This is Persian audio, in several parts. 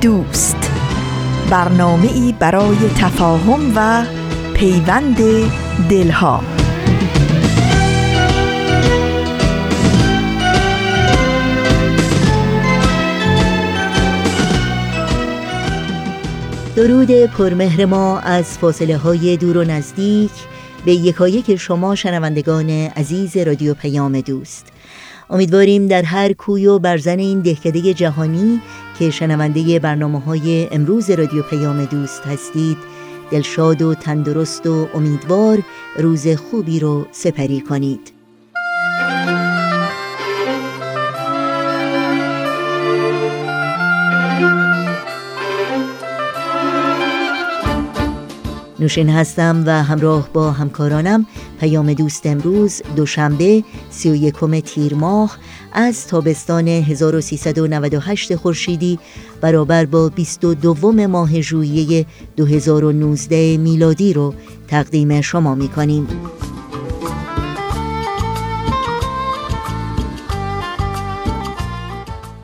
دوست. برنامه ای برای تفاهم و پیوند دلها. درود پرمهر ما از فاصله های دور و نزدیک به یکایک شما شنوندگان عزیز رادیو پیام دوست. امیدواریم در هر کوی و برزن این دهکده جهانی که شنونده برنامه های امروز رادیو پیام دوست هستید دلشاد و تندرست و امیدوار روز خوبی رو سپری کنید. نوشین هستم و همراه با همکارانم پیام دوست امروز دوشنبه 31 تیر ماه از تابستان 1398 خورشیدی برابر با 22 ماه ژوئیه 2019 میلادی رو تقدیم شما می کنیم.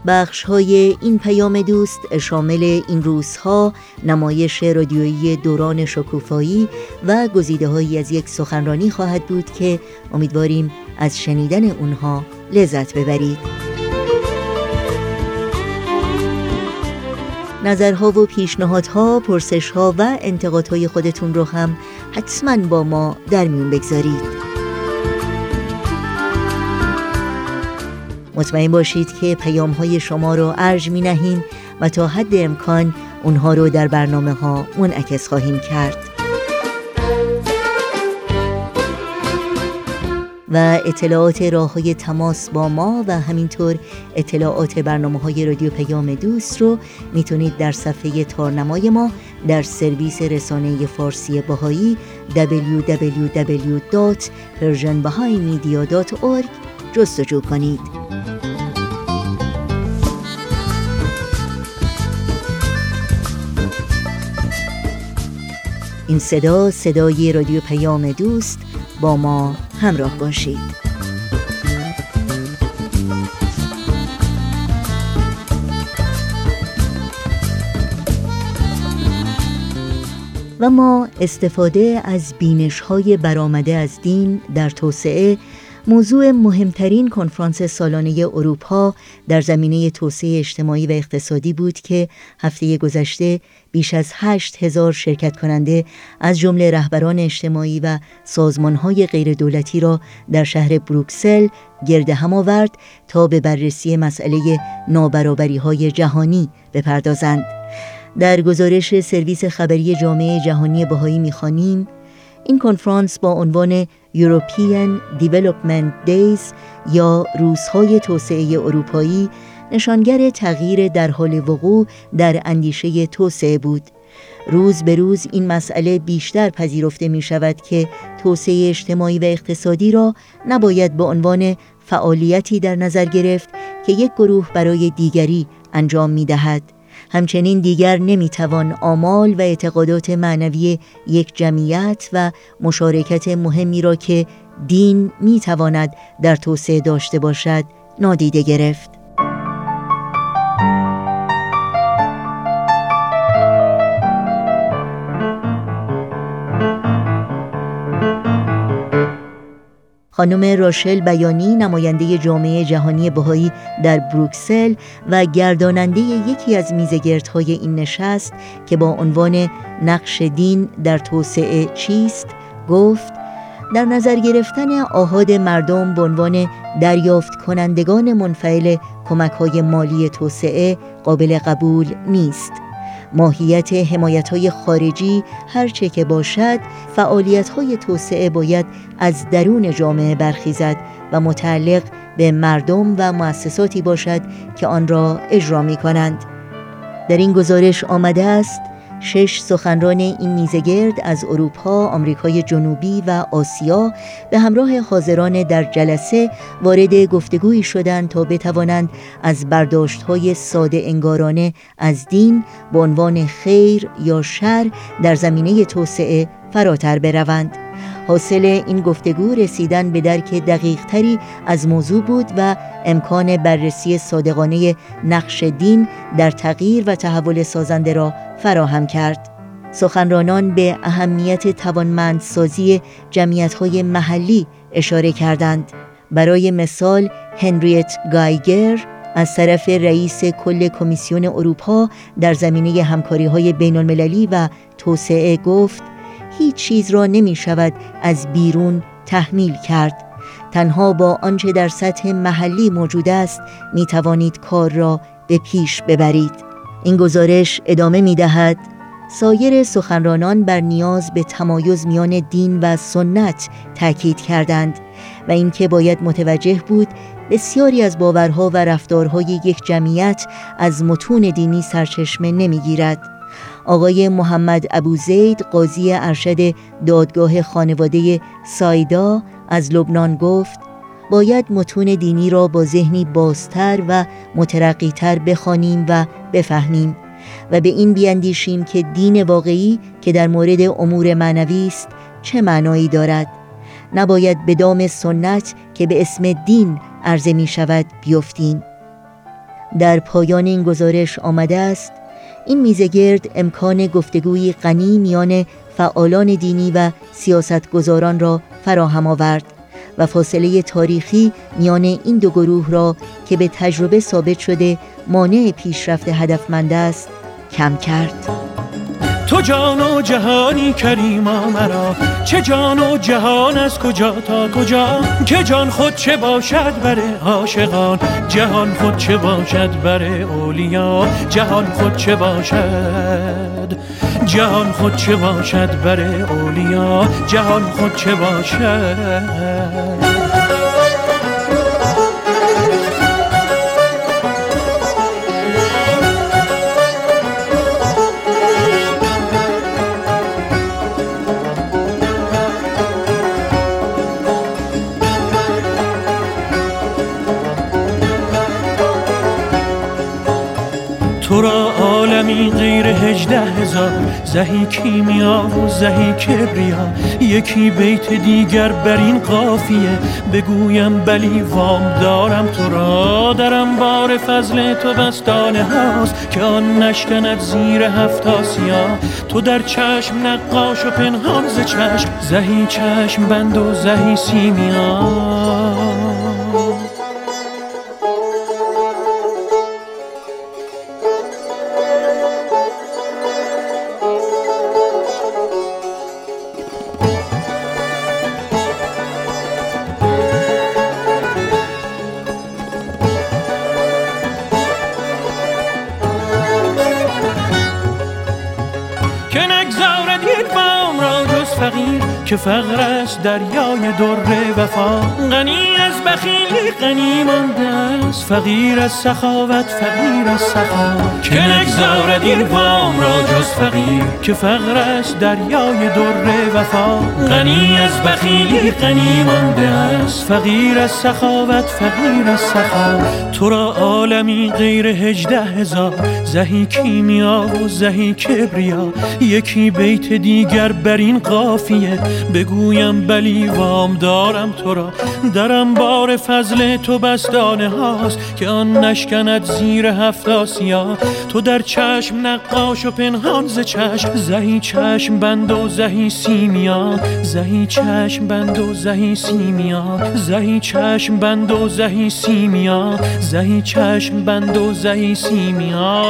بخش های این پیام دوست شامل این روزها نمایش رادیویی دوران شکوفایی و گزیده هایی از یک سخنرانی خواهد بود که امیدواریم از شنیدن اونها لذت ببرید. نظرها و پیشنهادها، پرسشها و انتقادهای خودتون رو هم حتما با ما در میون بگذارید. مطمئن باشید که پیام های شما رو ارج می نهیم و تا حد امکان اونها رو در برنامه ها منعکس خواهیم کرد. و اطلاعات راه های تماس با ما و همینطور اطلاعات برنامه های رادیو پیام دوست رو می‌تونید در صفحه تارنمای ما در سرویس رسانه فارسی باهایی www.persianbahaimedia.org جستجو کنید. این صدا صدای رادیو پیام دوست با ما همراه باشید. و ما استفاده از بینش های برآمده از دین در توسعه موضوع مهمترین کنفرانس سالانه اروپا در زمینه توسعه اجتماعی و اقتصادی بود که هفته گذشته بیش از هشت هزار شرکت کننده از جمله رهبران اجتماعی و سازمانهای غیردولتی را در شهر بروکسل گرد هم آورد تا به بررسی مسئله نابرابری های جهانی بپردازند. در گزارش سرویس خبری جامعه جهانی بهایی می‌خوانیم این کنفرانس با عنوان European Development Days یا روزهای توسعه اروپایی نشانگر تغییر در حال وقوع در اندیشه توسعه بود روز به روز این مسئله بیشتر پذیرفته می شود که توسعه اجتماعی و اقتصادی را نباید به عنوان فعالیتی در نظر گرفت که یک گروه برای دیگری انجام می دهد. همچنین دیگر نمی‌توان آمال و اعتقادات معنوی یک جمعیت و مشارکت مهمی را که دین می‌تواند در توسعه داشته باشد نادیده گرفت. خانم راشل بیانی نماینده جامعه جهانی بهایی در بروکسل و گرداننده یکی از میزگردهای این نشست که با عنوان نقش دین در توسعه چیست گفت در نظر گرفتن آهاد مردم به عنوان دریافت کنندگان منفعل کمک های مالی توسعه قابل قبول نیست. ماهیت حمایت های خارجی هرچه که باشد فعالیت های توسعه باید از درون جامعه برخیزد و متعلق به مردم و مؤسساتی باشد که آن را اجرا می کنند. در این گزارش آمده است شش سخنران این میزگرد از اروپا، آمریکای جنوبی و آسیا به همراه حاضران در جلسه وارد گفتگویی شدند تا بتوانند از برداشت‌های ساده انگارانه از دین به عنوان خیر یا شر در زمینه توسعه فراتر بروند. حاصل این گفتگو رسیدن به درک دقیق تری از موضوع بود و امکان بررسی صادقانه نقش دین در تغییر و تحول سازنده را فراهم کرد. سخنرانان به اهمیت توانمندسازی جمعیت‌های محلی اشاره کردند. برای مثال هنریت گایگر از طرف رئیس کل کمیسیون اروپا در زمینه همکاری های بین المللی و توسعه گفت هیچ چیز را نمی شود از بیرون تحمیل کرد. تنها با آنچه در سطح محلی موجود است می توانید کار را به پیش ببرید. این گزارش ادامه می دهد. سایر سخنرانان بر نیاز به تمایز میان دین و سنت تاکید کردند و اینکه باید متوجه بود بسیاری از باورها و رفتارهای یک جمعیت از متون دینی سرچشمه نمی‌گیرد. آقای محمد ابو زید قاضی ارشد دادگاه خانواده سایدا از لبنان گفت باید متون دینی را با ذهنی بازتر و مترقیتر بخوانیم و بفهمیم و به این بیاندیشیم که دین واقعی که در مورد امور معنوی است چه معنایی دارد. نباید به دام سنت که به اسم دین عرضه می شود بیفتیم. در پایان این گزارش آمده است این میزگرد امکان گفتگوی غنی میان فعالان دینی و سیاستگزاران را فراهم آورد و فاصله تاریخی میان این دو گروه را که به تجربه ثابت شده مانع پیشرفت هدفمند است کم کرد. تو جان و جهانی کریما مرا. چه جان و جهان از کجا تا کجا؟ که جان خود چه باشد بر عاشقان؟ جهان خود چه باشد بر اولیا؟ جهان خود چه باشد؟ جهان خود چه باشد بر اولیا؟ جهان خود چه باشد؟ عالمی غیر هجده هزار. زهی کیمیا و زهی کبریا. یکی بیت دیگر بر این قافیه. بگویم بلی وام دارم تو را. درم بار فضل تو بستانه هاست. که آن نشکند زیر هفت آسیا. تو در چشم نقاش و پنهان ز چشم. زهی چشم بند و زهی سیمیا. که فقر است دریای در وفا غنی از بخیلی غنی مانده است. فقیر از سخاوت فقیر از سخا. که نگذارد این وام را جز فقیر. که فقر است دریای در وفا. غنی از بخیلی غنی مانده است. فقیر از سخاوت فقیر از سخا. تو را عالمی غیر هجده هزار. زهی کیمیا و زهی کبریا. یکی بیت دیگر بر این قافیه. بگویم بلی وام دارم تو را. درم بار فضل تو بستانه هاست که آن نشکند زیر هفت آسیا. تو در چشم نقاش و پنهان ز چشم زهی چشم بند و زهی سیمیا. زهی چشم بند و زهی سیمیا. زهی چشم بند و زهی سیمیا. زهی چشم بند و زهی سیمیا.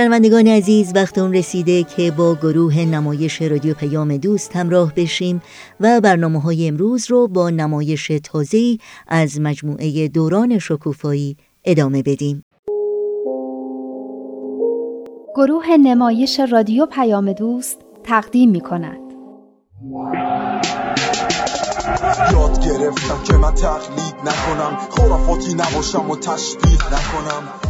شنوندگان عزیز وقت اون رسیده که با گروه نمایش رادیو پیام دوست همراه بشیم و برنامه های امروز رو با نمایش تازه‌ای از مجموعه دوران شکوفایی ادامه بدیم. گروه نمایش رادیو پیام دوست تقدیم می کند. یاد گرفتم که من تقلید نکنم خرافاتی نباشم و تشبیه نکنم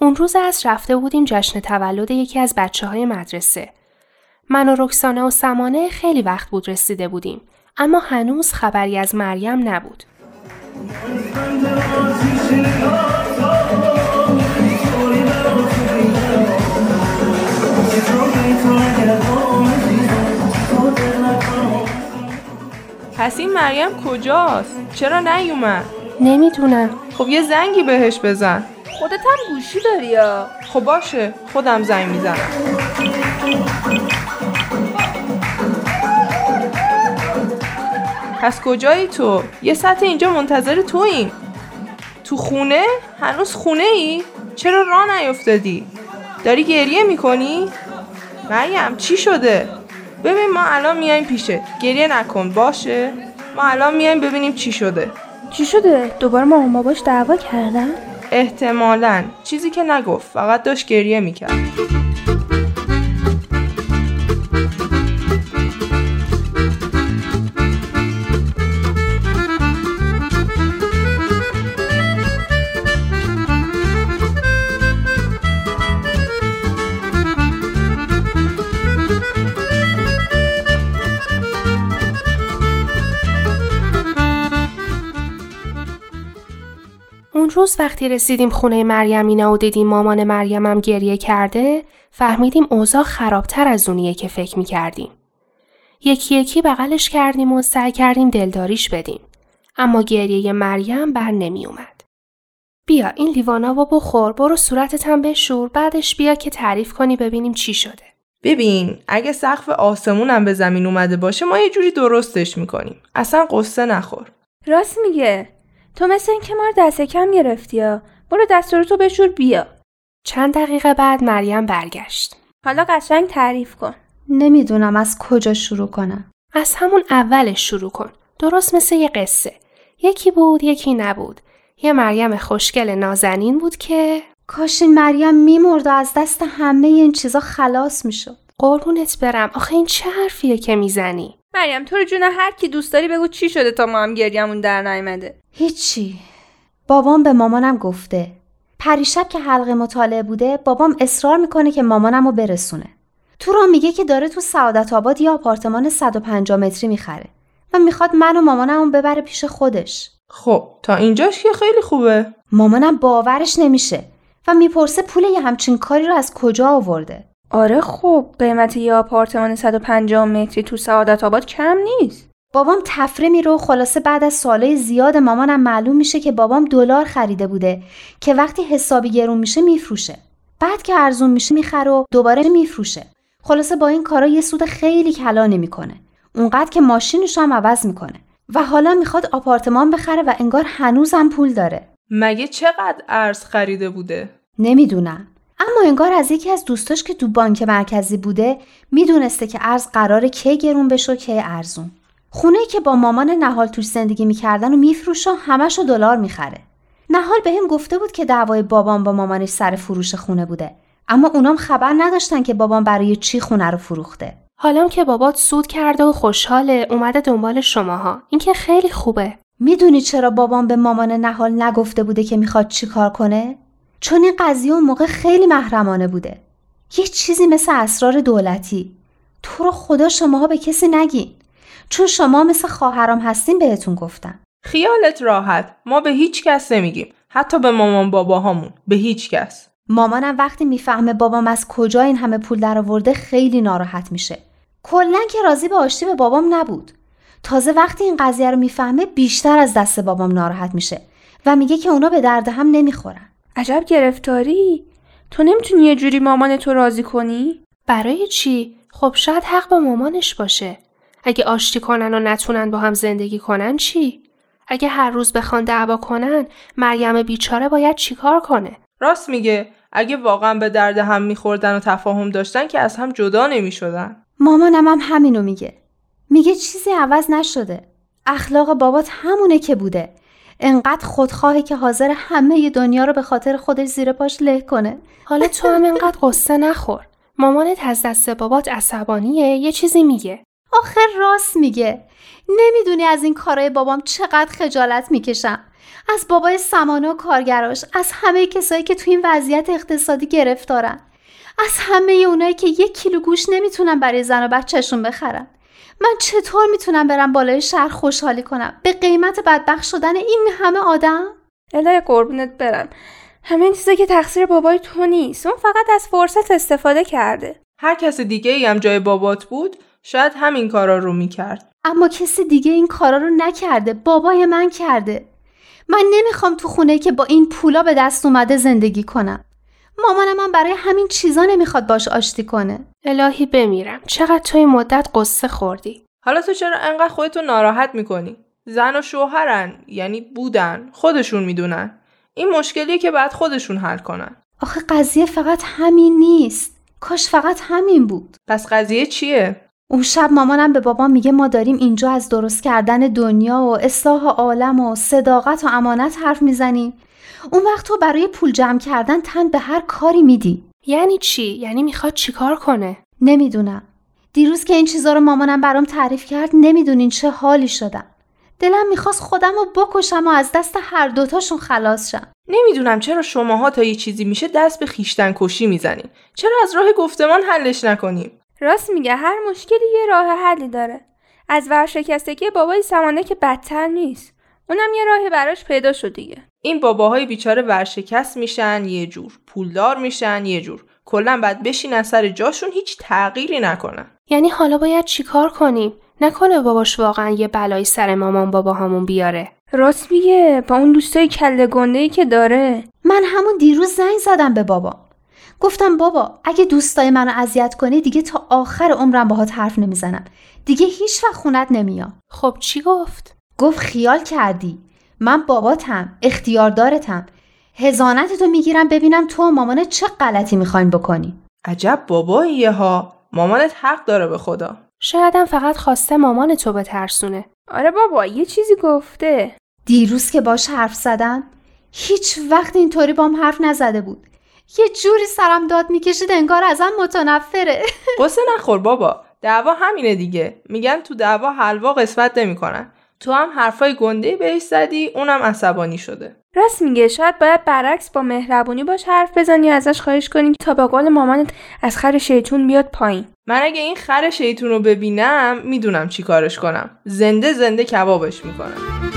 اون روز از رفته بودیم جشن تولد یکی از بچه های مدرسه. من و رکسانه و سمانه خیلی وقت بود رسیده بودیم. اما هنوز خبری از مریم نبود. پس این مریم کجاست؟ چرا نیومد؟ نمی‌دونم. خب یه زنگی بهش بزن. خودت هم گوشی داری یا؟ خب باشه خودم زنگ می‌زنم. پس کجایی تو؟ یه ساعت اینجا منتظر توییم. تو خونه؟ هنوز خونه ای؟ چرا راه نیفتادی؟ داری گریه می‌کنی؟ مریم چی شده؟ ببین ما الان میایم پیشه گریه نکن باشه؟ ما الان میایم ببینیم چی شده چی شده؟ دوباره مامان باباش دعوا کردن؟ احتمالا چیزی که نگفت فقط داشت گریه می‌کرد روز وقتی رسیدیم خونه مریم و دیدیم مامان مریمم گریه کرده فهمیدیم اوضاع خرابتر از اونیه که فکر می‌کردیم. یکی یکی بغلش کردیم و سعی کردیم دلداریش بدیم. اما گریه مریم بر نمی اومد. بیا این لیوانا و بخور برو صورتت هم بشور بعدش بیا که تعریف کنی ببینیم چی شده. ببین اگه سقف آسمونم به زمین اومده باشه ما یه جوری درستش می‌کنیم. اصلا قصه نخور. راست میگه تو مثل این که ما رو دست کم گرفتی یا برو دستورتو بشور بیا چند دقیقه بعد مریم برگشت. حالا قشنگ تعریف کن نمی‌دونم از کجا شروع کنم. از همون اولش شروع کن. درست مثل یه قصه. یکی بود یکی نبود. یه مریم خوشگل نازنین بود که کاش این مریم میمرد و از دست همه این چیزا خلاص می‌شد. قربونت برم آخه این چه حرفیه که می‌زنی؟ مریم تو رو جون هر کی دوست داری بگو چی شده تا ما هم گریمون در نیامده. هیچی. بابام به مامانم گفته. پریشب که حلقه مطالعه بوده بابام اصرار می‌کنه که مامانم رو برسونه. تو را میگه که داره تو سعادت آباد یه آپارتمان 150 متری می‌خره و می‌خواد من و مامانم ببره پیش خودش. خب تا اینجاش که خیلی خوبه. مامانم باورش نمیشه و می‌پرسه پول یه همچین کاری رو از کجا آورده؟ آره خب قیمت یه آپارتمان 150 متری تو سعادت آباد کم نیست. بابام تفره میره و خلاصه بعد از سالای زیاد مامانم معلوم میشه که بابام دلار خریده بوده که وقتی حسابی گرون میشه میفروشه. بعد که ارزون میشه می‌خره و دوباره میفروشه. خلاصه با این کارا یه سود خیلی کلا نمی‌کنه. اونقدر که ماشینش هم عوض می‌کنه. و حالا می‌خواد آپارتمان بخره و انگار هنوزم پول داره. مگه چقدر ارز خریده بوده؟ نمی‌دونم. اما انگار از یکی از دوستاش که تو بانک مرکزی بوده می‌دونسته که ارز قرار کی گرون بشه و کی ارزون. خونه که با مامان نهال توش زندگی می‌کردن و میفروشه همش دلار می‌خره. نهال به هم گفته بود که دعوای بابام با مامانش سر فروش خونه بوده. اما اونام خبر نداشتن که بابام برای چی خونه رو فروخته. حالا که بابات سود کرده و خوشحاله اومده دنبال شماها. این که خیلی خوبه. می‌دونی چرا بابام به مامان نهال نگفته بوده که می‌خواد چی کار کنه؟ چون این قضیه اون موقع خیلی محرمانه بوده. یه چیزی مثل اسرار دولتی. تو رو خدا شماها به کسی نگین. چون شما مثل خواهرام هستین بهتون گفتم. خیالت راحت. ما به هیچ کس نمیگیم. حتی به مامان باباهامون. به هیچ کس. مامانم وقتی می‌فهمه بابام از کجا این همه پول درآورده خیلی ناراحت میشه. کلا که راضی به آشتی به بابام نبود. تازه وقتی این قضیه رو می‌فهمه بیشتر از دست بابام ناراحت میشه و میگه که اونا به درد هم نمی‌خورن. عجب گرفتاری. تو نمی‌تونی یه جوری مامان تو راضی کنی؟ برای چی؟ خب شاید حق با مامانش باشه. اگه آشتی کنن و نتونن با هم زندگی کنن چی؟ اگه هر روز بخوان دعوا کنن مریم بیچاره باید چیکار کنه؟ راست میگه. اگه واقعا به درد هم میخوردن و تفاهم داشتن که از هم جدا نمی‌شدن. مامانم هم همینو میگه. میگه چیزی عوض نشده. اخلاق بابات همونه که بوده. انقدر خودخواهی که حاضر همه دنیا رو به خاطر خودش زیر پاش له کنه. حالا تو هم انقدر قصه نخور. مامانت از دست بابات عصبانیه؟ یه چیزی میگه. آخر راست میگه. نمی‌دونی از این کارای بابام چقدر خجالت می‌کشم. از بابای سمانه و کارگراش از همه کسایی که تو این وضعیت اقتصادی گرفتارن. از همه اونایی که یک کیلو گوش نمی‌تونن برای زن و بچهشون بخرن. من چطور می‌تونم برم بالای شهر خوشحالی کنم؟ به قیمت بدبخت شدن این همه آدم؟ الهی قربونت برم. همه این چیزا که تقصیر بابای تو نیست. اون فقط از فرصت استفاده کرده. هر کس دیگه ای هم جای بابات بود شاید همین کارا رو می‌کرد. اما کسی دیگه این کارا رو نکرده. بابای من کرده. من نمی‌خوام تو خونه که با این پولا به دست اومده زندگی کنم. مامانم من برای همین چیزا نمی‌خواد باش آشتی کنه. الهی بمیرم. چقدر تو این مدت قصه خوردی؟ حالا تو چرا انقدر خودتو ناراحت می‌کنی؟ زن و شوهرن یعنی بودن خودشون می‌دونن. این مشکلیه که بعد خودشون حل کنن. آخه قضیه فقط همین نیست. کاش فقط همین بود. پس قضیه چیه؟ اون شب مامانم به بابا میگه ما داریم اینجا از درست کردن دنیا و اصلاح عالم و صداقت و امانت حرف می‌زنیم. اون وقت تو برای پول جمع کردن تن به هر کاری میدی. یعنی چی؟ یعنی می‌خواد چیکار کنه؟ نمی‌دونم. دیروز که این چیزا رو مامانم برام تعریف کرد نمی‌دونین چه حالی شدم. دلم می‌خواست خودم رو بکشم و از دست هر دوتاشون خلاص شم. نمی‌دونم چرا شماها تا یه چیزی میشه دست به خیشتن کشی می‌زنین. چرا از راه گفتمان حلش نکنیم راست میگه هر مشکلی یه راه حلی داره. از ورشکستگی بابای سمانه که بدتر نیست. اونم یه راهی براش پیدا شد دیگه. این باباهای بیچاره ورشکست میشن یه جور پولدار میشن یه جور. کلا بعد بشین سر جاشون هیچ تغییری نکنن. یعنی حالا باید چیکار کنیم؟ نکنه باباش واقعا یه بلایی سر مامان بابا همون بیاره. راست میگه با اون دوستای کله گنده که داره. من همون دیروز زنگ زدم به بابا. گفتم بابا اگه دوستای منو اذیت کنی دیگه تا آخر عمرم باهات حرف نمی‌زنم. دیگه هیچ وقت خونت نمیام خب چی گفت؟ گفت خیال کردی. من باباتم اختیاردارتم. هزانتتو می‌گیرم ببینم تو و مامانت چه غلطی می‌خواین بکنی. عجب باباییه ها مامانت حق داره به خدا. شایدم فقط خواسته مامان تو بترسونه. آره بابا یه چیزی گفته. دیروز که باش حرف زدم هیچ وقت اینطوری بام حرف نزده بود. یه جوری سرم داد می‌کشید انگار ازم متنفره. قصه نخور بابا. دعوا همینه دیگه. میگن تو دعوا حلوا قسمت نمی‌کنن. تو هم حرفای گنده بهش زدی اونم عصبانی شده. راست میگه شاید باید برعکس با مهربونی باش حرف بزنی ازش خواهش کنی تا به قول مامانت از خر شیطون بیاد پایین. من اگه این خر شیطون رو ببینم می‌دونم چی کارش کنم. زنده زنده کبابش می‌کنم.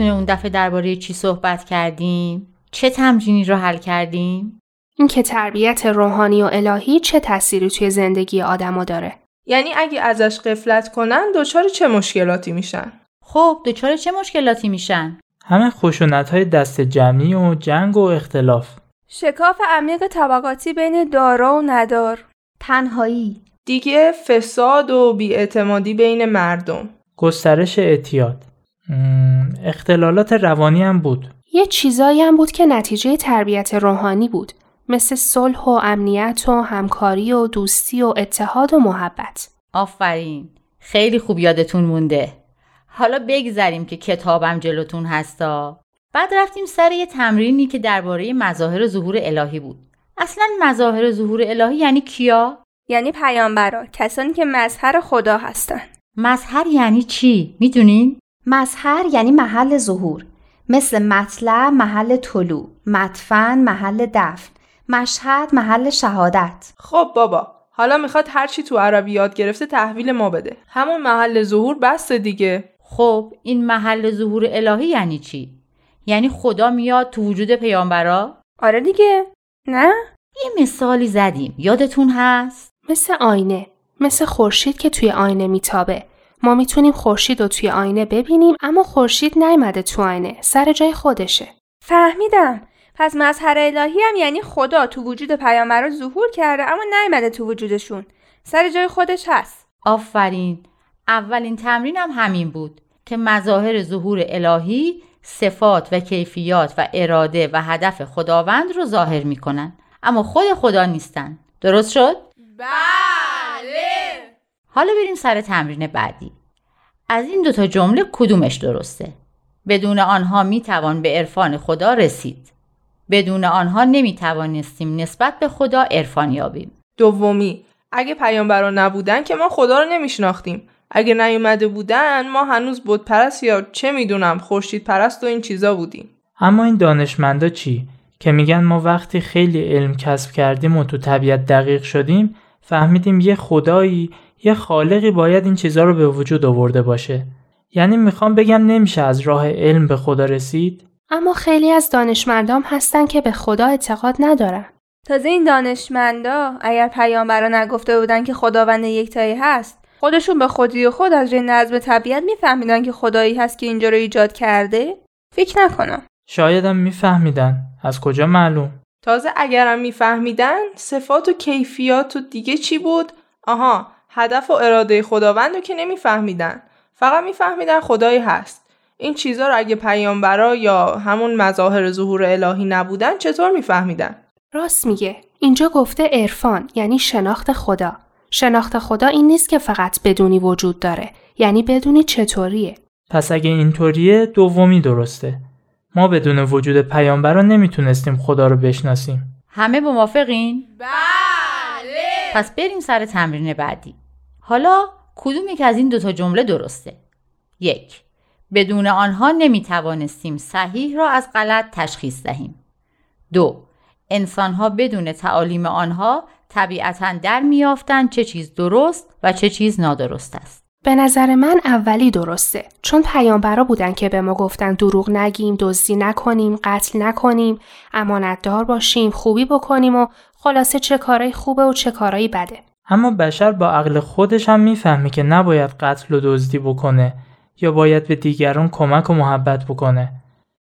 یادتونه اون دفعه درباره چی صحبت کردیم؟ چه تمرینی رو حل کردیم؟ اینکه تربیت روحانی و الهی چه تأثیری توی زندگی آدما داره. یعنی اگه ازش قفلت کنن دچار چه مشکلاتی میشن؟ خب دچار چه مشکلاتی میشن؟ همه خشونت های دست جمعی و جنگ و اختلاف شکاف عمیق طبقاتی بین دارا و ندار تنهایی دیگه فساد و بیاعتمادی بین مردم گسترش اعتیاد اختلالات روانی هم بود. یه چیزایی هم بود که نتیجه تربیت روحانی بود. مثل صلح و امنیت و همکاری و دوستی و اتحاد و محبت. آفرین. خیلی خوب یادتون مونده. حالا بگذریم که کتابم جلوتون هستا. بعد رفتیم سر یه تمرینی که درباره مظاهر ظهور الهی بود. اصلا مظاهر ظهور الهی یعنی کیا؟ یعنی پیامبرا کسانی که مظهر خدا هستن. مظهر یعنی چی؟ می‌دونین؟ مظهر یعنی محل ظهور مثل مطلع محل طلوع مدفن محل دفن مشهد محل شهادت. خب بابا حالا می‌خواد هرچی تو عربی یاد گرفته تحویل ما بده. همون محل ظهور بس دیگه. خب این محل ظهور الهی یعنی چی؟ یعنی خدا میاد تو وجود پیامبرا؟ آره دیگه. نه؟ یه مثالی زدیم. یادتون هست؟ مثل آینه مثل خورشید که توی آینه میتابه. ما می‌تونیم خورشید رو توی آینه ببینیم اما خورشید نیامده تو آینه سر جای خودشه. فهمیدم. پس مظهر الهی هم یعنی خدا تو وجود پیامبرا ظهور کرده اما نیامده تو وجودشون. سر جای خودش هست. آفرین. اولین تمرین هم همین بود که مظاهر ظهور الهی صفات و کیفیات و اراده و هدف خداوند رو ظاهر می‌کنن. اما خود خدا نیستن. درست شد؟ بله. حالا بریم سر تمرین بعدی. از این دوتا جمله کدومش درسته؟ بدون آنها می توان به عرفان خدا رسید. بدون آنها نمی توانستیم نسبت به خدا عرفان یابیم. دومی اگه پیامبران نبودن که ما خدا رو نمیشناختیم. اگه نیومده بودن ما هنوز بود پرست یا چه می‌دونم خورشید پرست و این چیزا بودیم. اما این دانشمندا چی؟ که میگن ما وقتی خیلی علم کسب کردیم و تو طبیعت دقیق شدیم فهمیدیم یه خدایی یه خالقی باید این چیزا رو به وجود آورده باشه. یعنی می‌خوام بگم نمیشه از راه علم به خدا رسید؟ اما خیلی از دانشمندام هستن که به خدا اعتقاد ندارن. تازه این دانشمندا اگر پیامبرا نگفته بودن که خداوند یکتایی هست خودشون به خودی و خود از روی نظم طبیعت میفهمیدن که خدایی هست که اینجا رو ایجاد کرده؟ فکر نکنم. شایدم میفهمیدن. از کجا معلوم؟ تازه اگرم میفهمیدن صفات و کیفیات و دیگه چی بود؟ آها هدف و اراده خداوند رو که نمیفهمیدن. فقط میفهمیدن خدایی هست. این چیزها رو اگه پیامبرا یا همون مظاهر ظهور الهی نبودن چطور میفهمیدن؟ راست میگه. اینجا گفته عرفان یعنی شناخت خدا. شناخت خدا این نیست که فقط بدونی وجود داره. یعنی بدونی چطوریه. پس اگه اینطوریه دومی درسته. ما بدون وجود پیامبرا نمی‌تونستیم خدا رو بشناسیم. همه موافقین؟ بله! پس بریم سر تمرین بعدی. حالا کدوم یک از این دوتا جمله درسته؟ یک بدون آنها نمی توانستیم صحیح را از غلط تشخیص دهیم. دو انسانها بدون تعالیم آنها طبیعتا در میافتند چه چیز درست و چه چیز نادرست است. به نظر من اولی درسته چون پیامبرا بودن که به ما گفتن دروغ نگیم، دزدی نکنیم، قتل نکنیم، امانتدار باشیم، خوبی بکنیم و خلاصه چه کارایی خوبه و چه کارایی بده. اما بشر با عقل خودش هم می‌فهمه که نباید قتل و دزدی بکنه یا باید به دیگران کمک و محبت بکنه.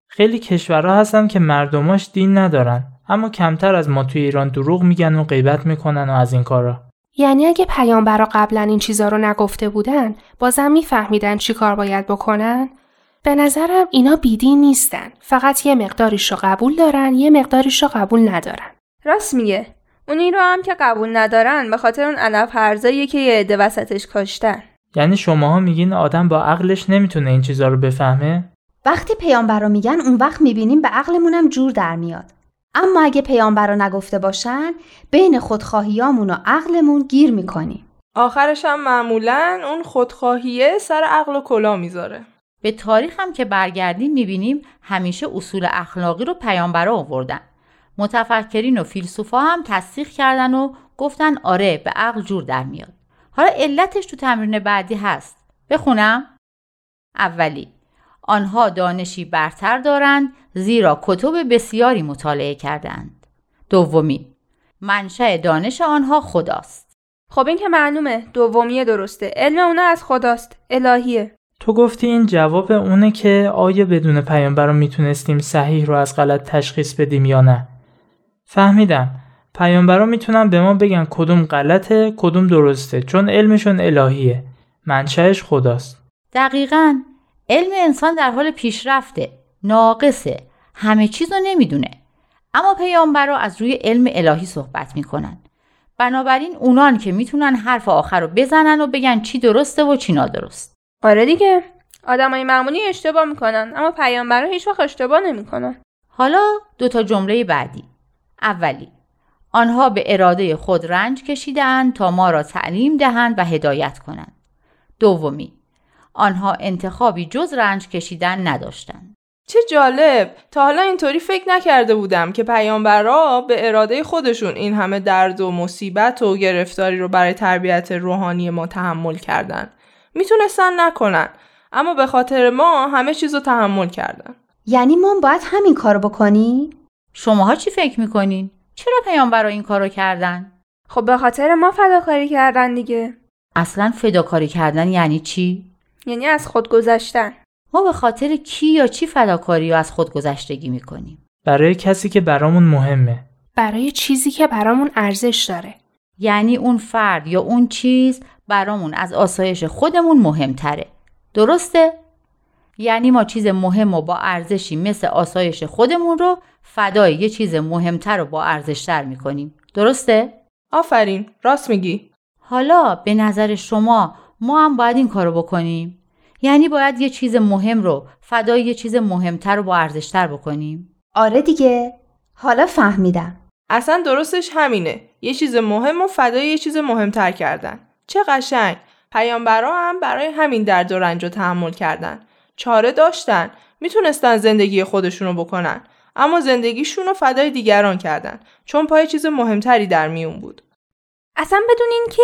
خیلی کشورها هستن که مردماش دین ندارن اما کمتر از ما توی ایران دروغ میگن و غیبت می‌کنن و از این کارا. یعنی اگه پیامبرا قبلا این چیزا رو نگفته بودن بازم میفهمیدن چی کار باید بکنن؟ به نظرم اینا بیدین نیستن فقط یه مقداریش رو قبول دارن یه مقداریش رو قبول ندارن راست میگه اونی رو هم که قبول ندارن به خاطر اون علف هرزاییه که یه عده وسطش کاشتن یعنی شماها میگین آدم با عقلش نمی‌تونه این چیزا رو بفهمه؟ وقتی پیامبرا میگن اون وقت می‌بینیم به عقلمونم جور در میاد اما اگه پیامبرا نگفته باشن بین خودخواهیامون و عقلمون گیر می‌کنیم آخرش هم معمولا اون خودخواهیه سر عقل و کلا می‌ذاره به تاریخ هم که برگردیم می‌بینیم همیشه اصول اخلاقی رو پیامبرا آوردن. متفکرین و فیلسوفا هم تصدیق کردن و گفتن آره به عقل جور در میاد. حالا علتش تو تمرین بعدی هست. بخونم؟ اولی آنها دانشی برتر دارند زیرا کتب بسیاری مطالعه کردند. دومی منشأ دانش آنها خداست. خب این که معلومه دومیه درسته علم اونا از خداست الهیه تو گفتی این جواب اونه که آیا بدون پیامبر می‌تونستیم صحیح رو از غلط تشخیص بدیم یا نه فهمیدم. پیامبرا می‌تونن به ما بگن کدوم غلطه کدوم درسته چون علمشون الهیه. منشأش خداست. دقیقا. علم انسان در حال پیشرفته ناقصه همه چیز رو نمی‌دونه. اما پیامبرا از روی علم الهی صحبت می‌کنن. بنابراین اونان که می‌تونن حرف آخر رو بزنن و بگن چی درسته و چی نادرست. آره دیگه. آدمای معمولی اشتباه می‌کنن اما پیامبرا هیچ وقت اشتباه نمی‌کنن. حالا دو تا جمله بعدی. اولی. آنها به اراده خود رنج کشیدند تا ما را تعلیم دهند و هدایت کنند. دومی. آنها انتخابی جز رنج کشیدن نداشتند. چه جالب! تا حالا اینطوری فکر نکرده بودم که پیامبرا به اراده خودشون این همه درد و مصیبت و گرفتاری رو برای تربیت روحانی ما تحمل کردن. می‌تونستن نکنن اما به خاطر ما همه چیز رو تحمل کردن. یعنی ما باید همین کارو بکنی؟ شماها چی فکر می‌کنین؟ چرا پیامبرا این کارو کردن؟ خب به خاطر ما فداکاری کردن دیگه اصلا فداکاری کردن یعنی چی؟ یعنی از خود گذشتن ما به خاطر کی یا چی فداکاری و از خود گذشتگی می‌کنیم؟ برای کسی که برامون مهمه برای چیزی که برامون ارزش داره یعنی اون فرد یا اون چیز برامون از آسایش خودمون مهمتره درسته؟ یعنی ما چیز مهم و با ارزشی مثل آسایش خودمون رو فدای یه چیز مهمتر و با ارزشتر می‌کنیم. درسته؟ آفرین. راست میگی. حالا به نظر شما ما هم باید این کارو بکنیم؟ یعنی باید یه چیز مهم رو فدای یه چیز مهمتر و با ارزشتر بکنیم؟ آره دیگه. حالا فهمیدم. اصلا درستش همینه. یه چیز مهم و فدای یه چیز مهمتر کردن. چه قشنگ. پیامبرا هم برای همین درد و رنج رو تحمل کردن. چاره داشتن. می‌تونستن زندگی خودشونو بکنن. اما زندگیشون رو فدای دیگران کردن. چون پای چیز مهمتری در میون بود. اصلا بدونین که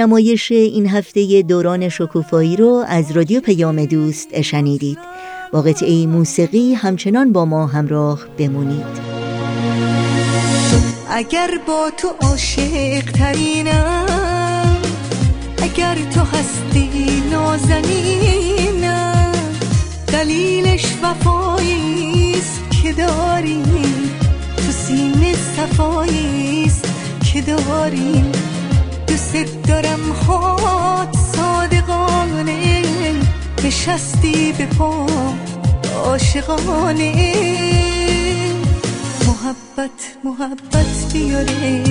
نمایش این هفته دوران شکوفایی رو از رادیو پیام دوست شنیدید. با قطعه موسیقی همچنان با ما همراه بمونید. اگر با تو عاشق ترینم اگر تو هستی نازنینم دلیلش وفاییست که داریم تو سینه صفاییست که داریم دوست دارم هات صادقانه نشستی به پا عاشقانه. محبت محبت بیاره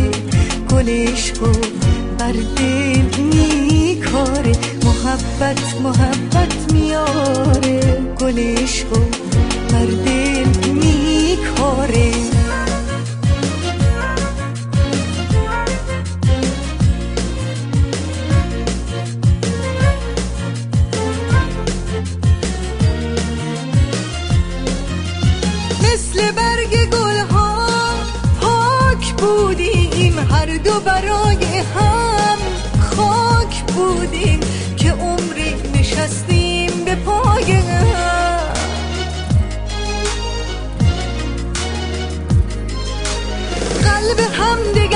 گلش و بر دل میکاره. محبت محبت میاره گلش و بر دل میکاره. هر دو برای هم خاک بودیم که عمری نشستیم به پای هم. قلب همدیگر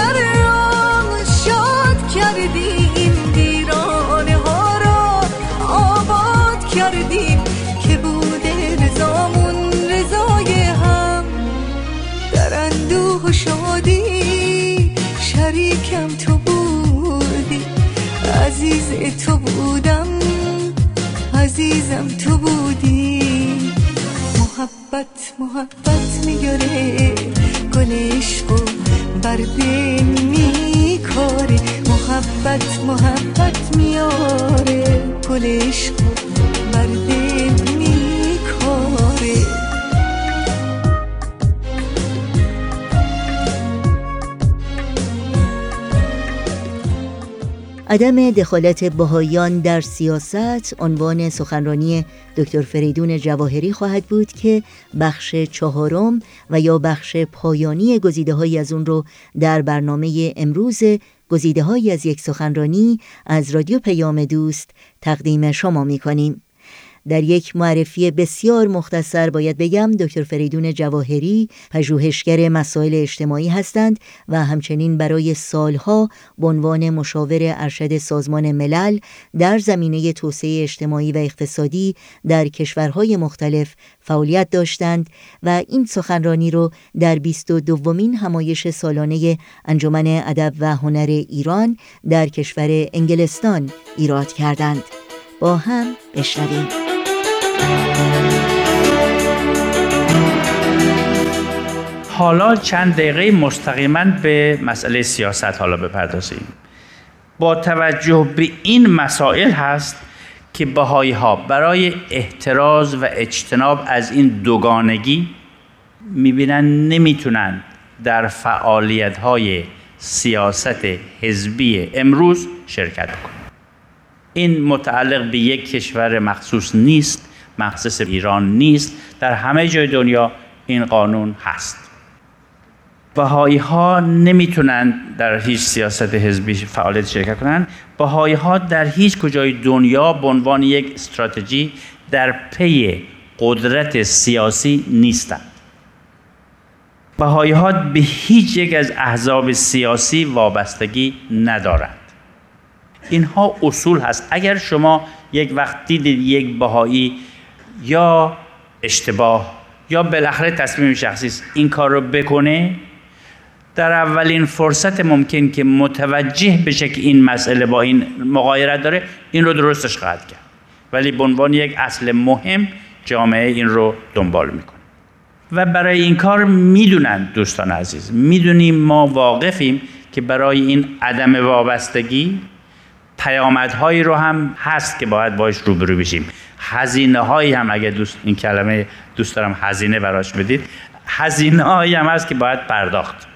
تو بودم عزیزم تو بودی. محبت محبت میاره گل عشق و بر دل میکاره. محبت محبت میاره گل عشق و عدم دخالت بهایان در سیاست عنوان سخنرانی دکتر فریدون جواهری خواهد بود که بخش چهارم و یا بخش پایانی گزیده های از اون رو در برنامه امروز گزیده های از یک سخنرانی از رادیو پیام دوست تقدیم شما می کنیم. در یک معرفی بسیار مختصر باید بگم دکتر فریدون جواهری پژوهشگر مسائل اجتماعی هستند و همچنین برای سالها به عنوان مشاور ارشد سازمان ملل در زمینه توسعه اجتماعی و اقتصادی در کشورهای مختلف فعالیت داشتند و این سخنرانی رو در 22 مین همایش سالانه انجمن ادب و هنر ایران در کشور انگلستان ایراد کردند. با هم بشنویم. حالا چند دقیقه مستقیما به مسئله سیاست حالا بپردازیم. با توجه به این مسائل هست که بهایی ها برای احتراز و اجتناب از این دوگانگی می‌بینن نمی‌تونن در فعالیت های سیاست حزبی امروز شرکت کنن این متعلق به یک کشور مخصوص نیست. مخصوص ایران نیست. در همه جای دنیا این قانون هست. بهایی ها نمی‌تونن در هیچ سیاست حزبی فعالیت شرکت کنند. بهایی ها در هیچ کجای دنیا به عنوان یک استراتژی در پی قدرت سیاسی نیستند. بهایی ها به هیچ یک از احزاب سیاسی وابستگی ندارند. اینها اصول هست. اگر شما یک وقت دیدید یک بهایی یا اشتباه یا بالاخره تصمیم شخصی است. این کار رو بکنه در اولین فرصت ممکن که متوجه بشه که این مسئله با این مقایرت داره این رو درستش خواهد کرد. ولی به عنوان یک اصل مهم جامعه این رو دنبال می‌کنه. و برای این کار می‌دونن دوستان عزیز می‌دونیم ما واقفیم که برای این عدم وابستگی پیامدهایی رو هم هست که باید باش روبرو بشیم. هزینه هایی هم اگه دوست این کلمه دوست دارم هزینه براش بدید. هزینه هایی هم هست که باید پرداخت.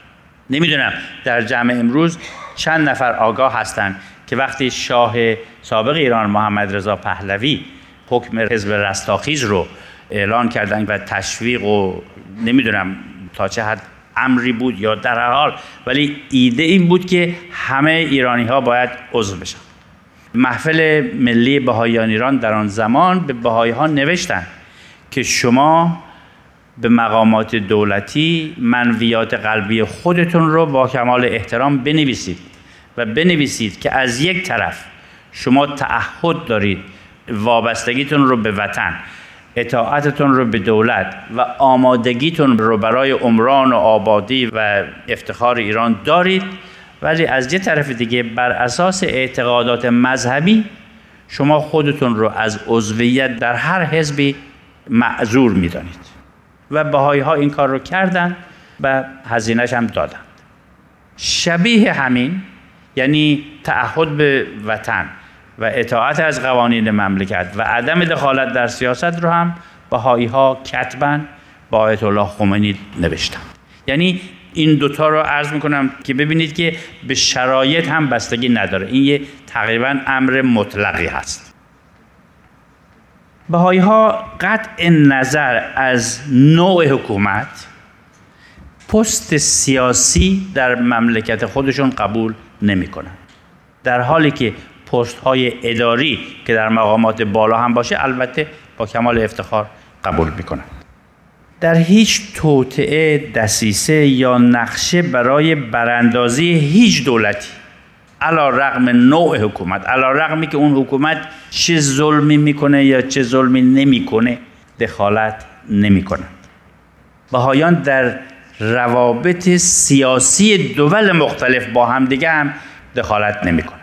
نمی‌دونم در جمع امروز چند نفر آگاه هستند که وقتی شاه سابق ایران محمد رضا پهلوی حکم حزب رستاخیز رو اعلان کردن و تشویق و نمی‌دونم تا چه حد امری بود یا در حال ولی ایده این بود که همه ایرانی ها باید عضو بشن. محفل ملی بهاییان ایران در آن زمان به بهایی ها نوشتن که شما به مقامات دولتی منویات قلبی خودتون رو با کمال احترام بنویسید و بنویسید که از یک طرف شما تعهد دارید وابستگیتون رو به وطن اطاعتتون رو به دولت و آمادگیتون رو برای عمران و آبادی و افتخار ایران دارید ولی از یه طرف دیگه بر اساس اعتقادات مذهبی شما خودتون رو از عضویت در هر حزبی معذور می‌دانید. و بهایی ها این کار رو کردن و هزینهش هم دادن. شبیه همین یعنی تعهد به وطن و اطاعت از قوانین مملکت و عدم دخالت در سیاست رو هم بهایی ها کتبن با آیت الله خمینی نوشتن. یعنی این دوتا رو عرض می‌کنم که ببینید که به شرایط هم بستگی نداره. این یه تقریبا امر مطلقی هست. بهایی ها قطع نظر از نوع حکومت پست سیاسی در مملکت خودشون قبول نمی در حالی که پست های اداری که در مقامات بالا هم باشه البته با کمال افتخار قبول می‌کنن. در هیچ توطعه دسیسه یا نقشه برای براندازی هیچ دولتی علا رقم نوع حکومت علا رقمی که اون حکومت چه ظلمی می‌کنه یا چه ظلمی نمی‌کنه دخالت نمی‌کنه. بهایان در روابط سیاسی دول مختلف با هم دیگه هم دخالت نمی‌کنه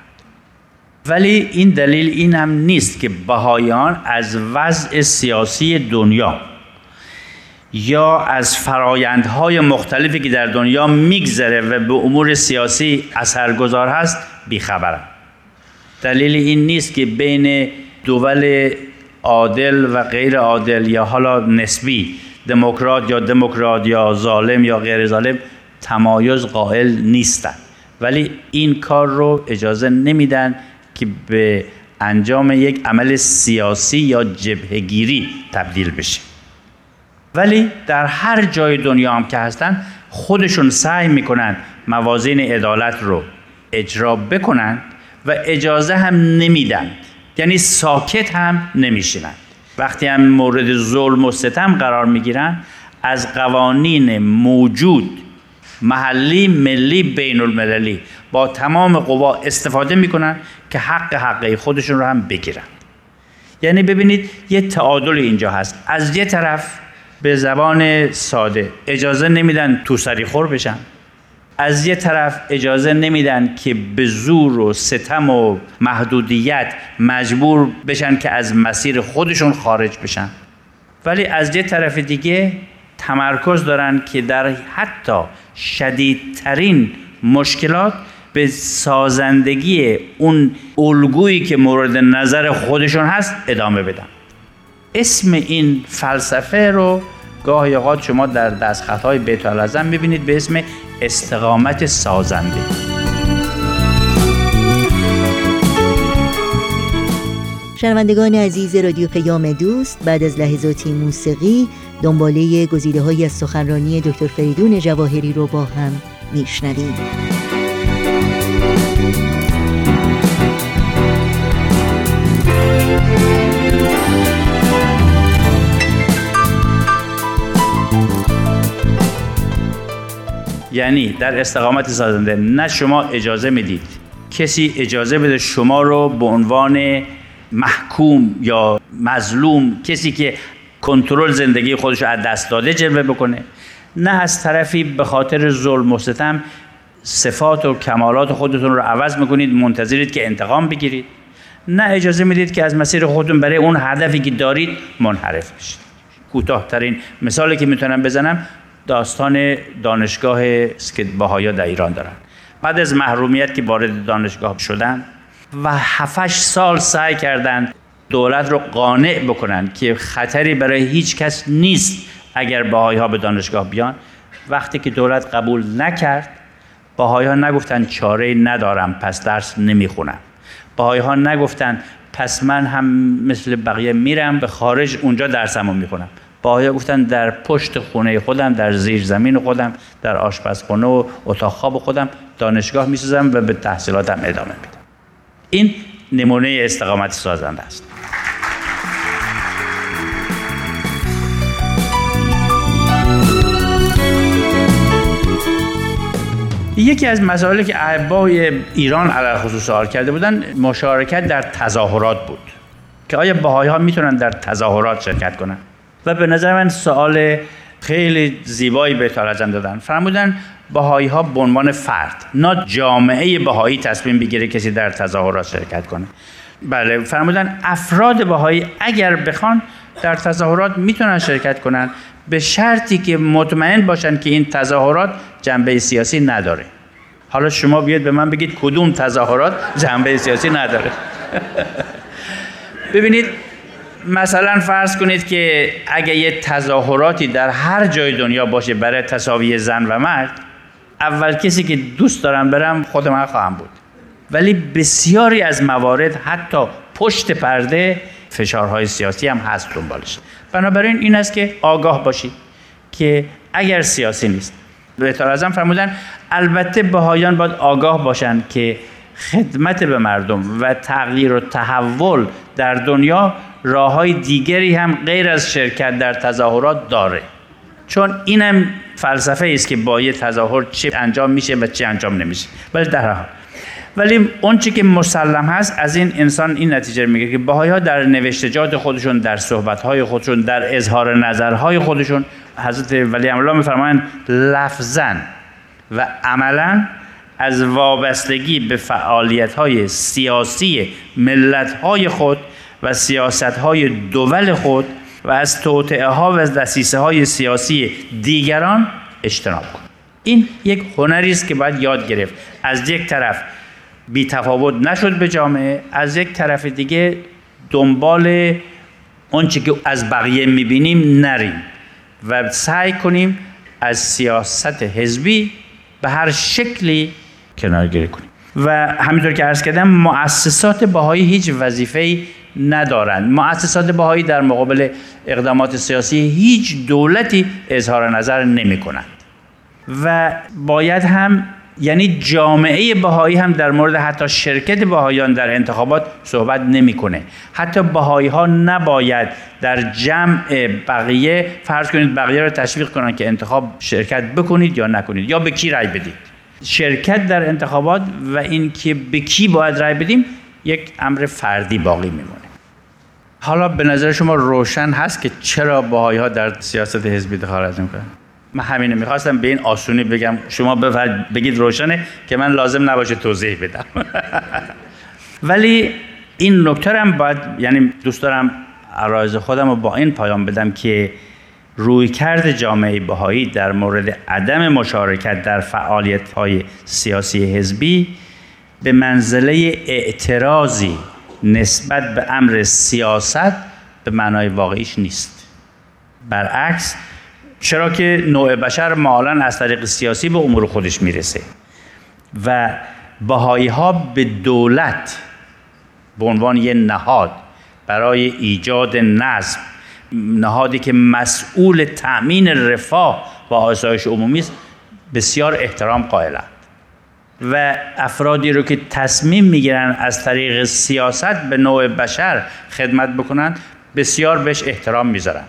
ولی این دلیل این هم نیست که بهایان از وضع سیاسی دنیا یا از فرایندهای مختلفی که در دنیا میگذره و به امور سیاسی اثرگذار هست بیخبرم دلیل این نیست که بین دول عادل و غیر عادل یا حالا نسبی دموکرات یا دموکرات یا ظالم یا غیر ظالم تمایز قائل نیستند ولی این کار رو اجازه نمیدن که به انجام یک عمل سیاسی یا جبهگیری تبدیل بشه. ولی در هر جای دنیا هم که هستن خودشون سعی می‌کنن موازین عدالت رو اجرا بکنن و اجازه هم نمیدن. یعنی ساکت هم نمیشینن. وقتی هم مورد ظلم و ستم قرار می‌گیرن از قوانین موجود محلی ملی بین المللی با تمام قوا استفاده می‌کنن که حق حقه خودشون رو هم بگیرن. یعنی ببینید یه تعادل اینجا هست. از یه طرف به زبان ساده. اجازه نمیدن تو سری خور بشن. از یه طرف اجازه نمیدن که به زور و ستم و محدودیت مجبور بشن که از مسیر خودشون خارج بشن. ولی از یه طرف دیگه تمرکز دارن که در حتی شدیدترین مشکلات به سازندگی اون الگویی که مورد نظر خودشون هست ادامه بدن. اسم این فلسفه رو گاهی اوقات شما در دستخطهای بیت العظم می‌بینید به اسم استقامت سازنده. شنوندگان عزیز رادیو پیام دوست بعد از لحظاتی موسیقی دنباله گزیده های از سخنرانی دکتر فریدون جواهری رو با هم میشنویم. یعنی در استقامت سازنده نه شما اجازه می‌دید. کسی اجازه بده شما رو به عنوان محکوم یا مظلوم کسی که کنترل زندگی خودش رو از دست داده جلوه بکنه. نه از طرفی به خاطر ظلم و ستم صفات و کمالات خودتون رو عوض می‌کنید منتظرید که انتقام بگیرید. نه اجازه می‌دید که از مسیر خودتون برای اون هدفی که دارید منحرف بشید. کوتاهترین مثالی که می‌تونم بزنم داستان دانشگاه که باهایا در ایران دارن. بعد از محرومیت که وارد دانشگاه شدن و 7 سال سعی کردند دولت رو قانع بکنن که خطری برای هیچ کس نیست اگر باهایی ها به دانشگاه بیان. وقتی که دولت قبول نکرد باهایی ها نگفتن چاره ندارم پس درس نمی‌خونم. باهایی ها نگفتن پس من هم مثل بقیه میرم به خارج اونجا درسمو می‌خونم. باهایی گفتن در پشت خونه خودم در زیر زمین خودم در آشپزخونه و اتاق خواب خودم دانشگاه می‌سازم و به تحصیلاتم ادامه میدم. این نمونه استقامت سازنده است. یکی از مسائلی که احبای ایران علی خصوص سوال کرده بودن مشارکت در تظاهرات بود. که آیا باهایی ها می‌تونن در تظاهرات شرکت کنن؟ و به نظر من سوال خیلی زیبایی به تارجم دادن. فرمودن باهایی ها به عنوان فرد نه جامعه باهایی تصمیم بگیره کسی در تظاهرات شرکت کنه. بله فرمودن افراد باهایی اگر بخوان در تظاهرات می‌تونن شرکت کنن به شرطی که مطمئن باشن که این تظاهرات جنبه سیاسی نداره. حالا شما بیاد به من بگید کدوم تظاهرات جنبه سیاسی نداره. ببینید مثلا فرض کنید که اگه یه تظاهراتی در هر جای دنیا باشه برای تصاوی زن و مرد اول کسی که دوست دارم برم خود من خواهم بود. ولی بسیاری از موارد حتی پشت پرده فشارهای سیاسی هم هست دنبالش. بنابراین این است که آگاه باشید که اگر سیاسی نیست. بهتر ازم فرمودن البته بهایان باید آگاه باشند که خدمت به مردم و تغییر و تحول در دنیا راه های دیگری هم غیر از شرکت در تظاهرات داره. چون اینم فلسفه است که با یه تظاهر چه انجام میشه و چه انجام نمیشه. ولی در حال. ولی اون چی که مسلم هست از این انسان این نتیجه میگه که باهایی ها در نوشتجات خودشون در صحبت خودشون در اظهار نظرهای خودشون حضرت ولی امرالله میفرمایند لفظا و عملا از وابستگی به فعالیت های سیاسی ملت های خود و سیاست های دول خود و از توطعه ها و دسیسه های سیاسی دیگران اجتناب کن. این یک هنری است که باید یاد گرفت. از یک طرف بی تفاوت نشد به جامعه از یک طرف دیگه دنبال آنچه که از بقیه می‌بینیم نریم و سعی کنیم از سیاست حزبی به هر شکلی کنارگیری کنیم. و همینطور که عرض کردم مؤسسات باهایی هیچ وظیفه‌ای ندارند. مؤسسات باهایی در مقابل اقدامات سیاسی هیچ دولتی اظهار نظر نمی کنند و باید هم یعنی جامعه بهایی هم در مورد حتی شرکت بهاییان در انتخابات صحبت نمی‌کنه. حتی بهایی ها نباید در جمع بقیه فرض کنید بقیه رو تشویق کنن که انتخاب شرکت بکنید یا نکنید یا به کی رای بدید. شرکت در انتخابات و اینکه به کی باید رای بدیم یک امر فردی باقی میمونه. حالا به نظر شما روشن هست که چرا باهایی ها در سیاست حزبی دخالت می‌کنن؟ من همینه می‌خواستم به این آسونی بگم. شما بگید روشنه که من لازم نباشه توضیح بدم. ولی این نکته هم باید یعنی دوست دارم عرایز خودم رو با این پایان بدم که رویکرد جامعه بهایی در مورد عدم مشارکت در فعالیت های سیاسی حزبی به منزله اعتراضی نسبت به امر سیاست به معنای واقعیش نیست. برعکس چرا که نوع بشر معالا از طریق سیاسی به امور خودش می‌رسه و بهایی ها به دولت به عنوان یه نهاد برای ایجاد نظم نهادی که مسئول تأمین رفاه و آسایش عمومی است بسیار احترام قائلند. و افرادی رو که تصمیم می‌گیرن از طریق سیاست به نوع بشر خدمت بکنند بسیار بهش احترام می‌ذارن.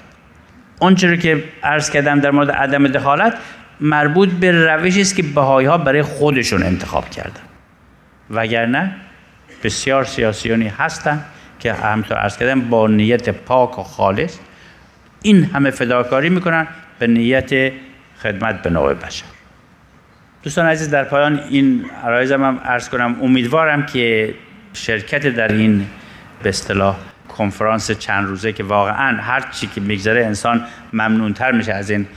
آنچه که عرض کردم در مورد عدم دخالت مربوط به روشی است که بهایی ها برای خودشون انتخاب کردن. وگرنه بسیار سیاسیونی هستند که همطور عرض کردم با نیت پاک و خالص این همه فداکاری می‌کنن به نیت خدمت به نوع بشر. دوستان عزیز در پایان این عرایزم هم عرض کنم امیدوارم که شرکت در این به اصطلاح کنفرانس چند روزه که واقعا هر چی که میگذره انسان ممنونتر میشه از این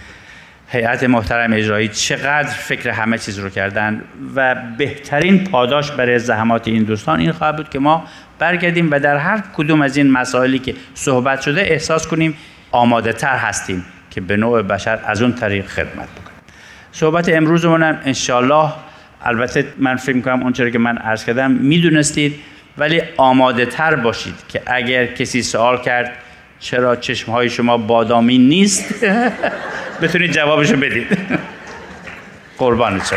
هیئت محترم اجرایی چقدر فکر همه چیز رو کردن و بهترین پاداش برای زحمات این دوستان این خواهد بود که ما برگردیم و در هر کدوم از این مسائلی که صحبت شده احساس کنیم آماده تر هستیم که به نوع بشر از اون طریق خدمت بکنیم. صحبت امروزمون هم انشالله البته من فکر می‌کنم اون که من عرض کردم می‌دونستید ولی آماده تر باشید که اگر کسی سوال کرد چرا چشم های شما بادامی نیست؟ بتونید جوابشو بدید. قربانت شد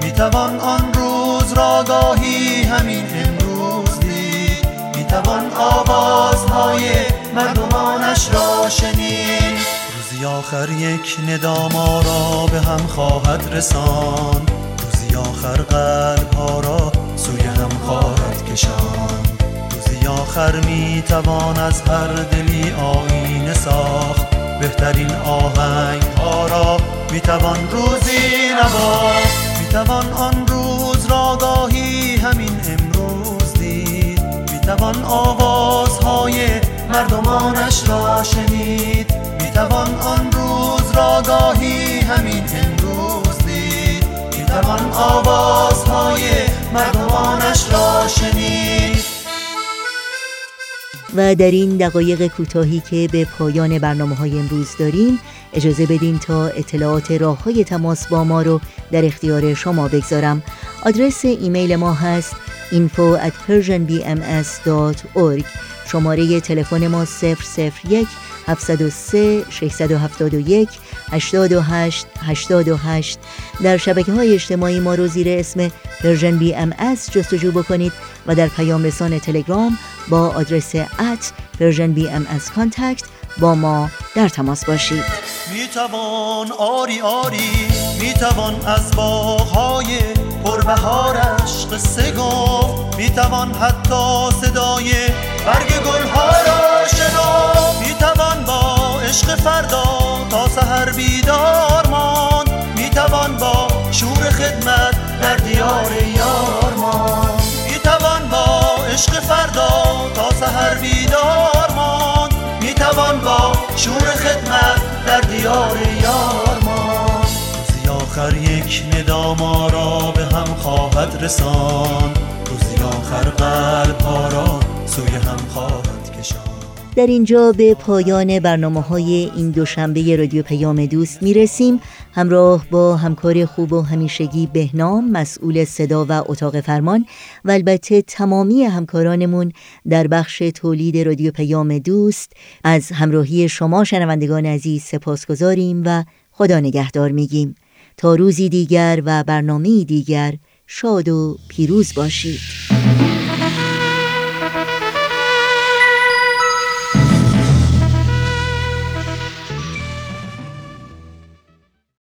می توان آن روز را گاهی همین امروز دید. می توان آوازهای مردمانش را شنید. روزی آخر یک ندام را به هم خواهد رسان روزی آخر قلب ها را سوی هم خواهد کشان روزی آخر می توان از هر دلی آینه ساخت. بهترین آهنگ ها را می توان روزی نواخت. توان آن روز را گاهی همین امروز دید. می‌توان آوازهای مردمانش را شنید. می‌توان آن روز را گاهی همین امروز دید. می‌توان آوازهای مردمانش را شنید. و در این دقایق کوتاهی که به پایان برنامه های امروز داریم اجازه بدین تا اطلاعات راه های تماس با ما رو در اختیار شما بگذارم. آدرس ایمیل ما هست info at persianbms.org شماره تلفن ما 001 703 671 828 828 در شبکه های اجتماعی ما رو زیر اسم Persian BM جستجو بکنید و در پیام رسان تلگرام با آدرس at Persian BM contact با ما در تماس باشید. می توان آری آری می توان از باغهای پربهارش قصه گفت می توان حتی صدای برگ گلها را شنو می توان با عشق فردا تا سحر بیدار ماند می توان با شور خدمت در دیار یار ماند می توان با عشق فردا تا سحر بیدار می توان با شور خدمت در دیار یار ما. آخر یک ندام را به هم خواهد رسان. روزی آخر قلب ها را سوی هم خواهد در اینجا به پایان برنامه های این دوشنبه رادیو پیام دوست می رسیم همراه با همکار خوب و همیشگی بهنام مسئول صدا و اتاق فرمان و البته تمامی همکارانمون در بخش تولید رادیو پیام دوست از همراهی شما شنوندگان عزیز سپاس گذاریم و خدا نگهدار میگیم. تا روزی دیگر و برنامه دیگر شاد و پیروز باشید.